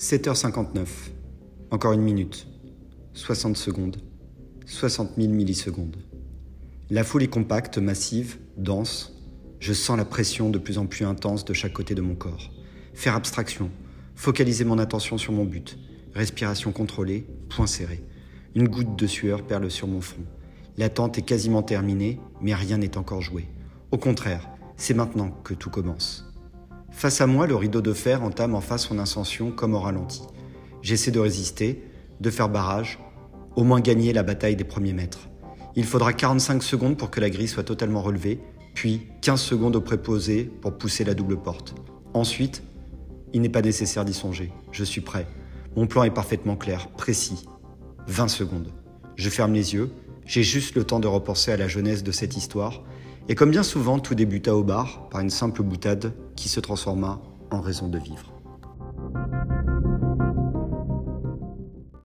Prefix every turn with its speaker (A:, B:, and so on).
A: 7h59. Encore une minute. 60 secondes. 60 000 millisecondes. La foule est compacte, massive, dense. Je sens la pression de plus en plus intense de chaque côté de mon corps. Faire abstraction, focaliser mon attention sur mon but. Respiration contrôlée, point serré. Une goutte de sueur perle sur mon front. L'attente est quasiment terminée, mais rien n'est encore joué. Au contraire, c'est maintenant que tout commence. Face à moi, le rideau de fer entame en face son ascension comme au ralenti. J'essaie de résister, de faire barrage, au moins gagner la bataille des premiers mètres. Il faudra 45 secondes pour que la grille soit totalement relevée, puis 15 secondes au préposé pour pousser la double porte. Ensuite, il n'est pas nécessaire d'y songer. Je suis prêt. Mon plan est parfaitement clair, précis. 20 secondes. Je ferme les yeux, j'ai juste le temps de repenser à la jeunesse de cette histoire, et comme bien souvent, tout débuta au bar par une simple boutade qui se transforma en raison de vivre.